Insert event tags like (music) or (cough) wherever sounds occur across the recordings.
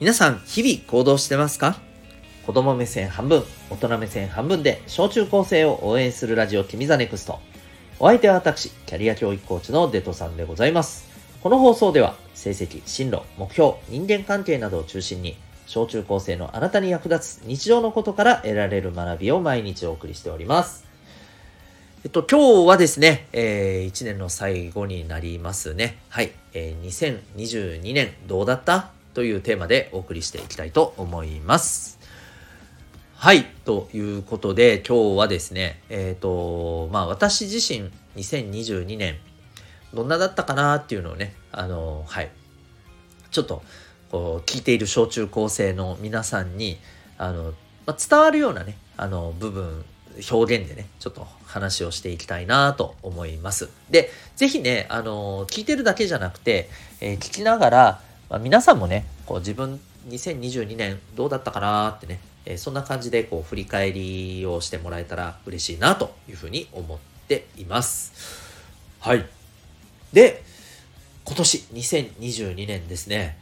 皆さん、日々行動してますか？子供目線半分、大人目線半分で、小中高生を応援するラジオ、君ザネクスト。お相手は私、キャリア教育コーチのデトさんでございます。この放送では、成績、進路、目標、人間関係などを中心に、小中高生のあなたに役立つ日常のことから得られる学びを毎日お送りしております。えっと、今日はですね、えー、1年の最後になりますね。はい。えー、2022年どうだった？というテーマでお送りしていきたいと思います。はい。ということで、今日はですね、えっ、ー、と、まあ私自身2022年どんなだったかなっていうのをね、あの、はい。ちょっと、こう、聞いている小中高生の皆さんに、あの、まあ、伝わるようなね、あの、部分、表現でね、ちょっと話をしていきたいなと思います。で、ぜひね、あの、聞いてるだけじゃなくて、えー、聞きながら、まあ、皆さんもね、こう自分2022年どうだったかなってね、えー、そんな感じでこう振り返りをしてもらえたら嬉しいなというふうに思っています。はい。で、今年2022年ですね。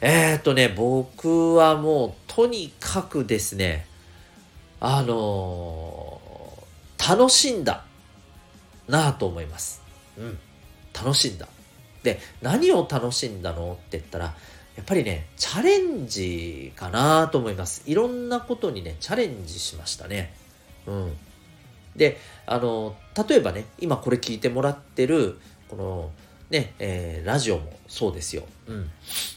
えー、っとね、僕はもうとにかくですね、あのー、楽しんだなと思います。うん。楽しんだ。で、何を楽しんだの？って言ったら、やっぱりね、チャレンジかなと思います。いろんなことにね、チャレンジしましたね。うん。で、あの、例えばね、今これ聞いてもらってる、この、ね、えー、ラジオもそうですよ。うん。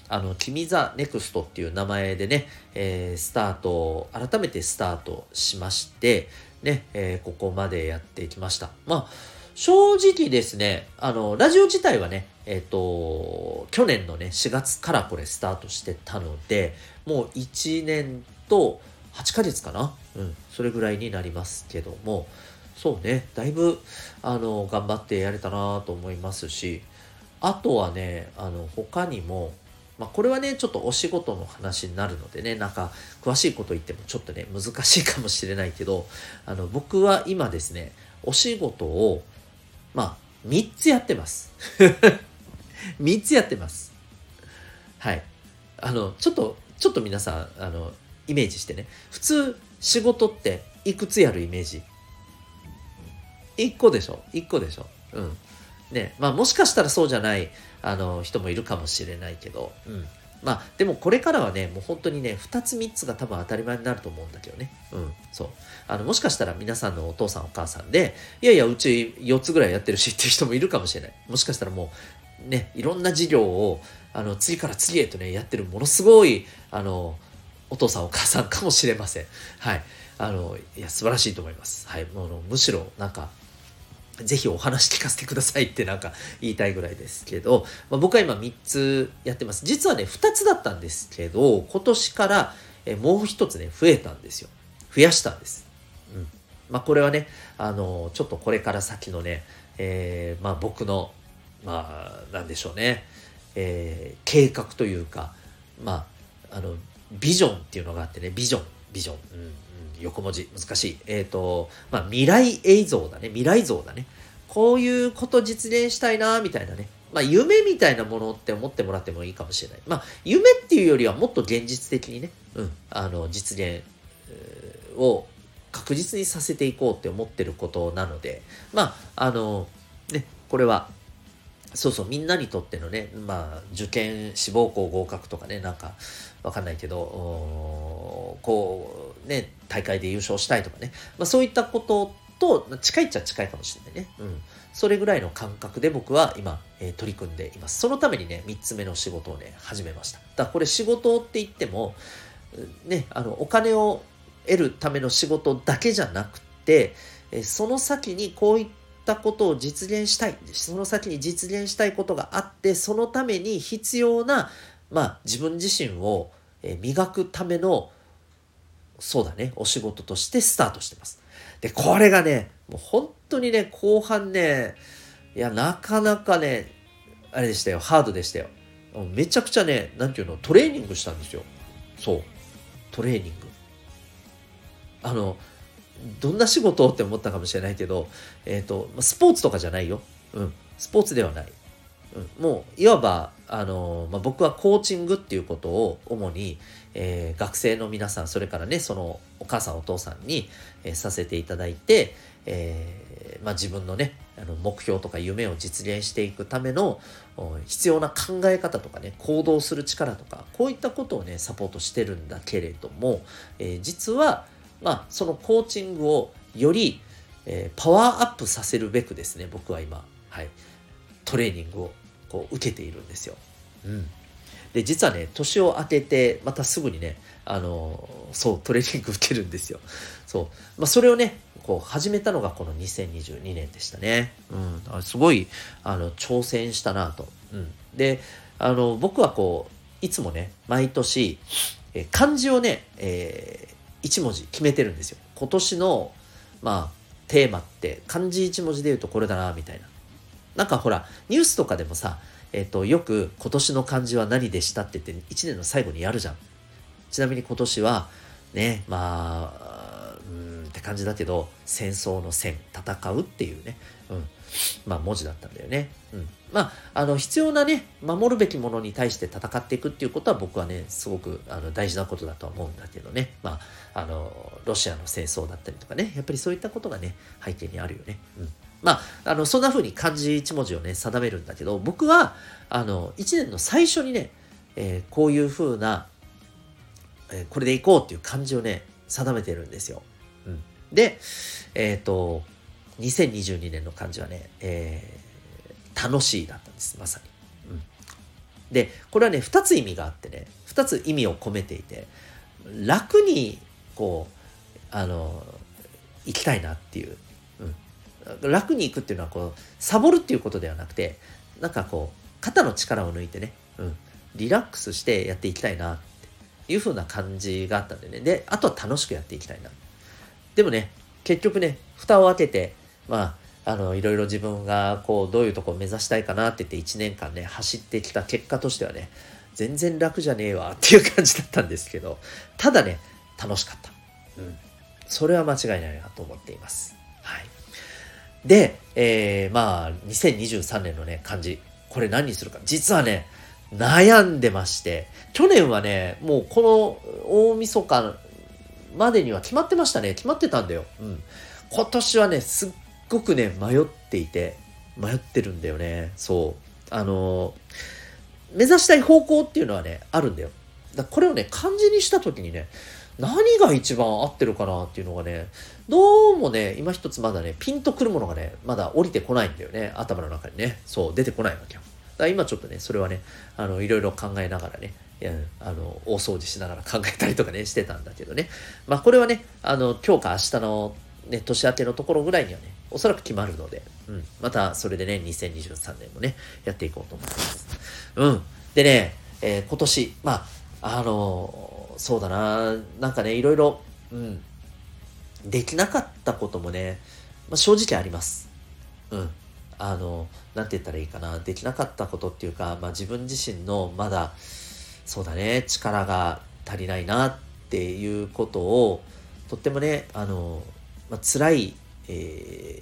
あの、君ザネクストっていう名前でね、えー、スタート、改めてスタートしまして、ね、えー、ここまでやってきました。まあ、正直ですね、あの、ラジオ自体はね、えっ、と、去年のね、4月からこれスタートしてたので、もう1年と8ヶ月かな？うん、それぐらいになりますけども、そうね、だいぶ、あの、頑張ってやれたなと思いますし、あとはね、あの、他にも、まあ、これはね、ちょっとお仕事の話になるのでね、なんか、詳しいこと言ってもちょっとね、難しいかもしれないけど、あの、僕は今ですね、お仕事をまあ、3つやってます。(laughs) 3つやってます。はい。あの、ちょっと、ちょっと皆さん、あの、イメージしてね。普通、仕事っていくつやるイメージ ?1 個でしょ ?1 個でしょうん。ね。まあ、もしかしたらそうじゃない、あの、人もいるかもしれないけど、うん。まあ、でもこれからはね、もう本当にね、2つ3つが多分当たり前になると思うんだけどね。うん、そう。あの、もしかしたら皆さんのお父さんお母さんで、いやいや、うち4つぐらいやってるしっていう人もいるかもしれない。もしかしたらもう、ね、いろんな事業を、あの、次から次へとね、やってるものすごい、あの、お父さんお母さんかもしれません。はい。あの、いや、素晴らしいと思います。はい。もうむしろ、なんか、ぜひお話聞かせてくださいってなんか言いたいぐらいですけど、まあ、僕は今3つやってます。実はね、2つだったんですけど、今年からえもう1つね、増えたんですよ。増やしたんです。うん。まあこれはね、あの、ちょっとこれから先のね、えー、まあ僕の、まあなんでしょうね、えー、計画というか、まあ、あの、ビジョンっていうのがあってね、ビジョン、ビジョン。うん横文字難しい。えっ、ー、と、まあ、未来映像だね。未来像だね。こういうこと実現したいな、みたいなね。まあ、夢みたいなものって思ってもらってもいいかもしれない。まあ、夢っていうよりはもっと現実的にね、うん、あの、実現を確実にさせていこうって思ってることなので、まあ、あの、ね、これは、そうそう、みんなにとってのね、まあ、受験志望校合格とかね、なんか、わかんないけど、こう、ね、大会で優勝したいとかね、まあ、そういったことと近いっちゃ近いかもしれないね。うん。それぐらいの感覚で僕は今、えー、取り組んでいます。そのためにね、3つ目の仕事をね、始めました。だからこれ仕事って言っても、ね、あの、お金を得るための仕事だけじゃなくて、えその先にこういったことを実現したい。その先に実現したいことがあって、そのために必要な、まあ、自分自身を磨くためのそうだね、お仕事としてスタートしてます。で、これがね、もう本当にね、後半ね、いや、なかなかね、あれでしたよ、ハードでしたよ。めちゃくちゃね、なんていうの、トレーニングしたんですよ。そう。トレーニング。あの、どんな仕事って思ったかもしれないけど、えっ、ー、と、スポーツとかじゃないよ。うん。スポーツではない。もういわばあの、まあ、僕はコーチングっていうことを主に、えー、学生の皆さんそれからねそのお母さんお父さんに、えー、させていただいて、えーまあ、自分のねあの目標とか夢を実現していくための必要な考え方とかね行動する力とかこういったことをねサポートしてるんだけれども、えー、実は、まあ、そのコーチングをより、えー、パワーアップさせるべくですね僕は今、はい、トレーニングをこう受けているんですよ。うん、で実はね年を明けてまたすぐにねあのそうトレーニング受けるんですよ。そうまあ、それをねこう始めたのがこの2022年でしたね。うん、すごいあの挑戦したなと。うん、であの僕はこういつもね毎年え漢字をね、えー、1文字決めてるんですよ。今年のまあテーマって漢字1文字で言うとこれだなみたいな。なんかほらニュースとかでもさえっ、ー、と、よく今年の漢字は何でしたって言って1年の最後にやるじゃん。ちなみに今年はね、まあ、うんって感じだけど、戦争の戦、戦うっていうね、うん、まあ文字だったんだよね。うん。まあ、あの、必要なね、守るべきものに対して戦っていくっていうことは僕はね、すごくあの大事なことだと思うんだけどね。まあ、あの、ロシアの戦争だったりとかね、やっぱりそういったことがね、背景にあるよね。うん。まあ、あの、そんな風に漢字1文字をね、定めるんだけど、僕は、あの、1年の最初にね、えー、こういう風な、えー、これでいこうっていう漢字をね、定めてるんですよ。うん。で、えっ、ー、と、2022年の漢字はね、えー、楽しいだったんです、まさに。うん。で、これはね、2つ意味があってね、2つ意味を込めていて、楽に、こう、あの、行きたいなっていう楽にいくっていうのはこうサボるっていうことではなくてなんかこう肩の力を抜いてね、うん、リラックスしてやっていきたいなっていう風な感じがあったんでね。であとは楽しくやっていきたいな。でもね結局ね蓋を開けてまああのいろいろ自分がこうどういうとこを目指したいかなって言って1年間ね走ってきた結果としてはね全然楽じゃねえわっていう感じだったんですけどただね楽しかった、うん、それは間違いないなと思っています。で、えー、まあ、2023年のね、漢字。これ何にするか。実はね、悩んでまして、去年はね、もうこの大晦日までには決まってましたね。決まってたんだよ。うん。今年はね、すっごくね、迷っていて、迷ってるんだよね。そう。あのー、目指したい方向っていうのはね、あるんだよ。だこれをね、漢字にした時にね、何が一番合ってるかなっていうのがね、どうもね、今一つまだね、ピンとくるものがね、まだ降りてこないんだよね。頭の中にね。そう、出てこないわけよ。だ今ちょっとね、それはね、あの、いろいろ考えながらね、あの、大掃除しながら (laughs) 考えたりとかね、してたんだけどね。まあ、これはね、あの、今日か明日のね、年明けのところぐらいにはね、おそらく決まるので、うん、またそれでね、2023年もね、やっていこうと思ってます。うん。でね、えー、今年、まあ、あのそうだな、なんかね、いろいろ、うん、できなかったこともね、まあ、正直あります。うん。あの、なんて言ったらいいかな、できなかったことっていうか、まあ自分自身のまだ、そうだね、力が足りないなっていうことを、とってもね、あの、まあ、辛い、え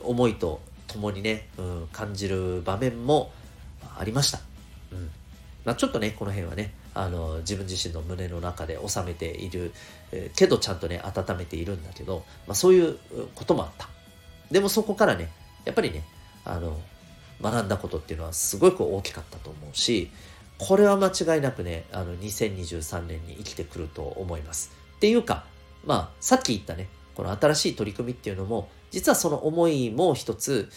ー、思いとともにね、うん、感じる場面もありました。うん。まあ、ちょっとね、この辺はね、あの自分自身の胸の中で収めている、けどちゃんとね温めているんだけど、まあ、そういうこともあった。でもそこからねやっぱりねあの学んだことっていうのはすごく大きかったと思うしこれは間違いなくねあの2023年に生きてくると思います。っていうかまあさっき言ったねこの新しい取り組みっていうのも実はその思いも一つ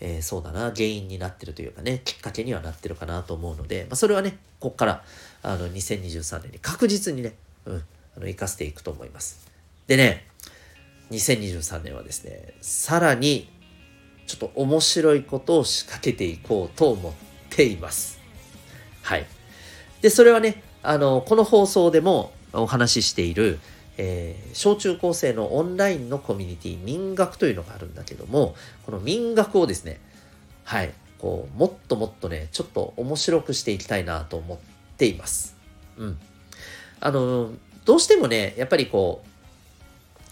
えー、そうだな、原因になってるというかね、きっかけにはなってるかなと思うので、まあ、それはね、こっから、あの、2023年に確実にね、うん、あの、生かしていくと思います。でね、2023年はですね、さらに、ちょっと面白いことを仕掛けていこうと思っています。はい。で、それはね、あの、この放送でもお話ししている、えー、小中高生のオンラインのコミュニティ民学というのがあるんだけどもこの民学をですねはいこうもっともっとねちょっと面白くしていきたいなと思っています。うん。あのどうしてもねやっぱりこ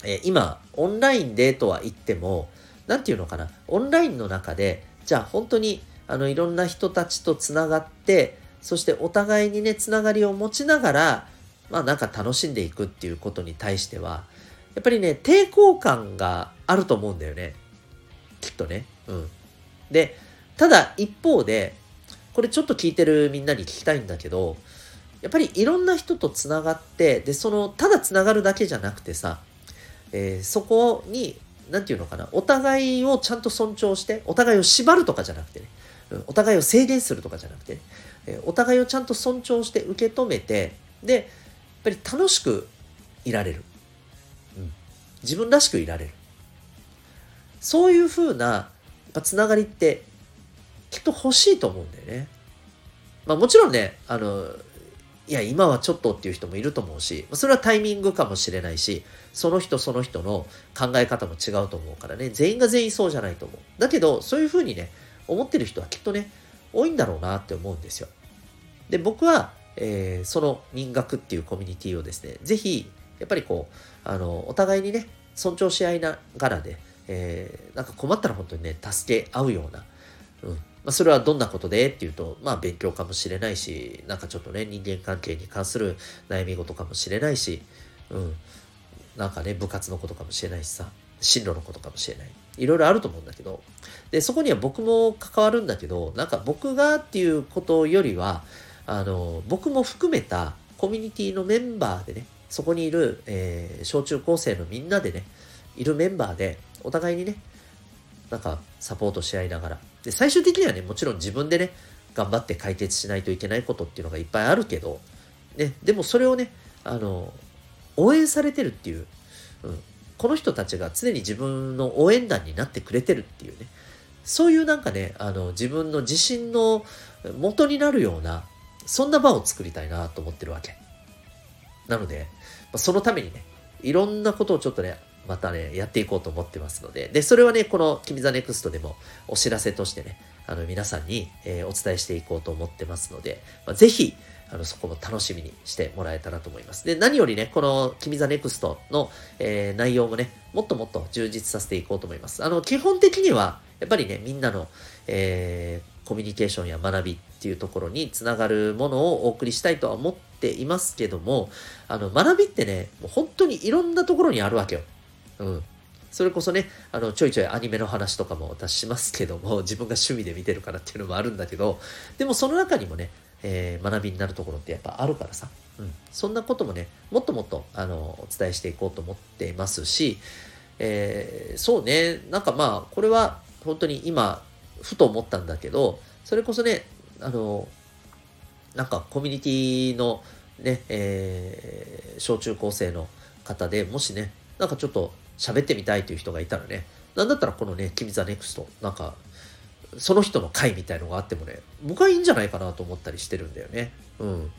う、えー、今オンラインでとは言っても何て言うのかなオンラインの中でじゃあ本当にあのいろんな人たちとつながってそしてお互いにねつながりを持ちながらまあなんか楽しんでいくっていうことに対してはやっぱりね抵抗感があると思うんだよね。きっとね。うん。でただ一方でこれちょっと聞いてるみんなに聞きたいんだけどやっぱりいろんな人とつながってでそのただつながるだけじゃなくてさ、えー、そこに何て言うのかなお互いをちゃんと尊重してお互いを縛るとかじゃなくてね、うん、お互いを制限するとかじゃなくてね、え、お互いをちゃんと尊重して受け止めてでぱり楽しくいられる、うん、自分らしくいられるそういうふうなつながりってきっと欲しいと思うんだよね。まあもちろんね、あの、いや、今はちょっとっていう人もいると思うし、それはタイミングかもしれないし、その人その人の考え方も違うと思うからね、全員が全員そうじゃないと思う。だけど、そういうふうにね、思ってる人はきっとね、多いんだろうなって思うんですよ。で、僕は、えー、その民学っていうコミュニティをですね、ぜひ、やっぱりこう、あの、お互いにね、尊重し合いながらで、えー、なんか困ったら本当にね、助け合うような、うん、まあ、それはどんなことでっていうと、まあ勉強かもしれないし、なんかちょっとね、人間関係に関する悩み事かもしれないし、うん、なんかね、部活のことかもしれないしさ、進路のことかもしれない。いろいろあると思うんだけど、で、そこには僕も関わるんだけど、なんか僕がっていうことよりは、あの、僕も含めたコミュニティのメンバーでね、そこにいる、えー、小中高生のみんなでね、いるメンバーで、お互いにね、なんかサポートし合いながら。で、最終的にはね、もちろん自分でね、頑張って解決しないといけないことっていうのがいっぱいあるけど、ね、でもそれをね、あの、応援されてるっていう、うん、この人たちが常に自分の応援団になってくれてるっていうね、そういうなんかね、あの、自分の自信の元になるような、そんな場を作りたいなと思ってるわけ。なので、そのためにね、いろんなことをちょっとね、またね、やっていこうと思ってますので、で、それはね、この君ザネクストでもお知らせとしてね、あの、皆さんに、えー、お伝えしていこうと思ってますので、まあ、ぜひ、あの、そこも楽しみにしてもらえたらと思います。で、何よりね、この君ザネクストの、えー、内容もね、もっともっと充実させていこうと思います。あの、基本的には、やっぱりね、みんなの、えー、コミュニケーションや学びっていうところにつながるものをお送りしたいとは思っていますけども、あの、学びってね、もう本当にいろんなところにあるわけよ。うん。それこそね、あの、ちょいちょいアニメの話とかも私しますけども、(laughs) 自分が趣味で見てるからっていうのもあるんだけど、でもその中にもね、えー、学びになるところってやっぱあるからさ、うん。そんなこともね、もっともっと、あの、お伝えしていこうと思っていますし、えー、そうね、なんかまあ、これは本当に今、ふと思ったんだけど、それこそね、あの、なんかコミュニティのね、えー、小中高生の方でもしね、なんかちょっと喋ってみたいという人がいたらね、なんだったらこのね、君ザネクスト、なんか、その人の回みたいのがあってもね、僕はいいんじゃないかなと思ったりしてるんだよね。うん。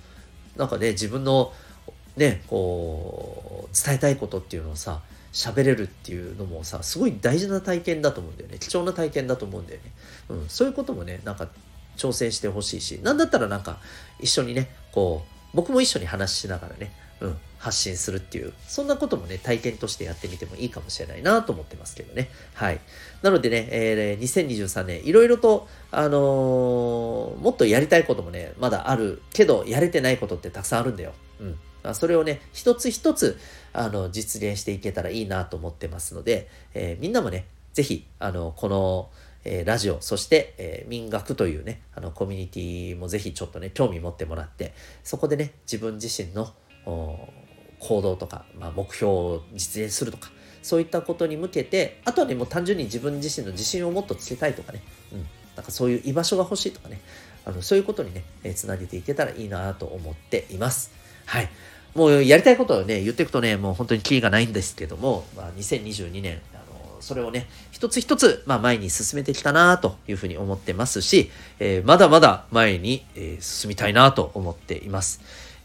なんかね、自分のね、こう、伝えたいことっていうのをさ、喋れるっていうのもさ、すごい大事な体験だと思うんだよね。貴重な体験だと思うんだよね。うん。そういうこともね、なんか挑戦してほしいし、なんだったらなんか一緒にね、こう、僕も一緒に話しながらね、うん、発信するっていう、そんなこともね、体験としてやってみてもいいかもしれないなと思ってますけどね。はい。なのでね、えー、2023年、いろいろと、あのー、もっとやりたいこともね、まだあるけど、やれてないことってたくさんあるんだよ。うん。それをね、一つ一つ、あの、実現していけたらいいなと思ってますので、えー、みんなもね、ぜひ、あの、この、えー、ラジオ、そして、えー、民学というね、あの、コミュニティもぜひちょっとね、興味持ってもらって、そこでね、自分自身の、行動とか、まあ、目標を実現するとか、そういったことに向けて、あとはね、もう単純に自分自身の自信をもっとつけたいとかね、うん、なんかそういう居場所が欲しいとかね、あのそういうことにね、えー、つなげていけたらいいなと思っています。はい。もうやりたいことをね、言っていくとね、もう本当にキリがないんですけども、まあ、2022年、それをね、一つ一つ、まあ、前に進めてきたなというふうに思ってますし、えー、まだまだ前に、えー、進みたいなと思っています。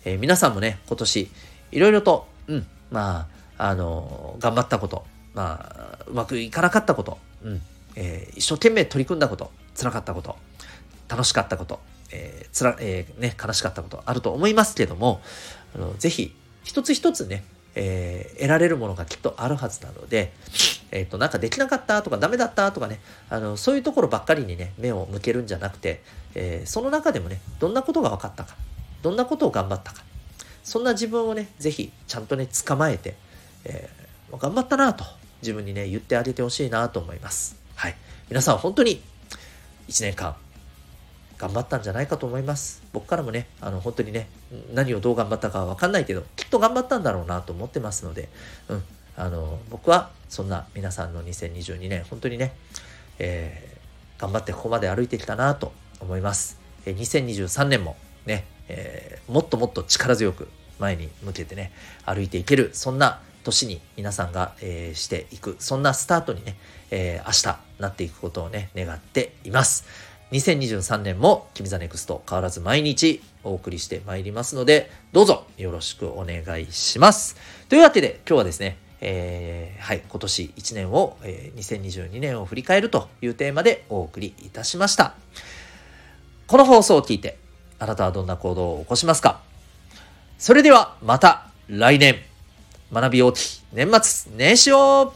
えー、皆さんもね、今年、いろいろと、うん、まあ、あの、頑張ったこと、まあ、うまくいかなかったこと、うん、えー、一生懸命取り組んだこと、辛かったこと、楽しかったこと、えー、つら、えー、ね、悲しかったことあると思いますけども、あのぜひ、一つ一つね、えー、得られるものがきっとあるはずなので、えっ、と、なんかできなかったとかダメだったとかね、あの、そういうところばっかりにね、目を向けるんじゃなくて、えー、その中でもね、どんなことが分かったか、どんなことを頑張ったか、そんな自分をね、ぜひちゃんとね、捕まえて、えー、頑張ったなと、自分にね、言ってあげてほしいなと思います。はい。皆さん本当に1年間頑張ったんじゃないかと思います。僕からもね、あの本当にね、何をどう頑張ったかわかんないけど、きっと頑張ったんだろうなと思ってますので、うん、あの僕はそんな皆さんの2022年、本当にね、えー、頑張ってここまで歩いてきたなと思います。えー、2023年もね、えー、もっともっと力強く前に向けてね、歩いていける、そんな年に皆さんが、えー、していく、そんなスタートにね、えー、明日なっていくことをね、願っています。2023年も君ザネクスト変わらず毎日お送りしてまいりますので、どうぞよろしくお願いします。というわけで今日はですね、えー、はい、今年1年を、えー、2022年を振り返るというテーマでお送りいたしました。この放送を聞いて、あなたはどんな行動を起こしますか？それではまた来年、学び大きい年末年始を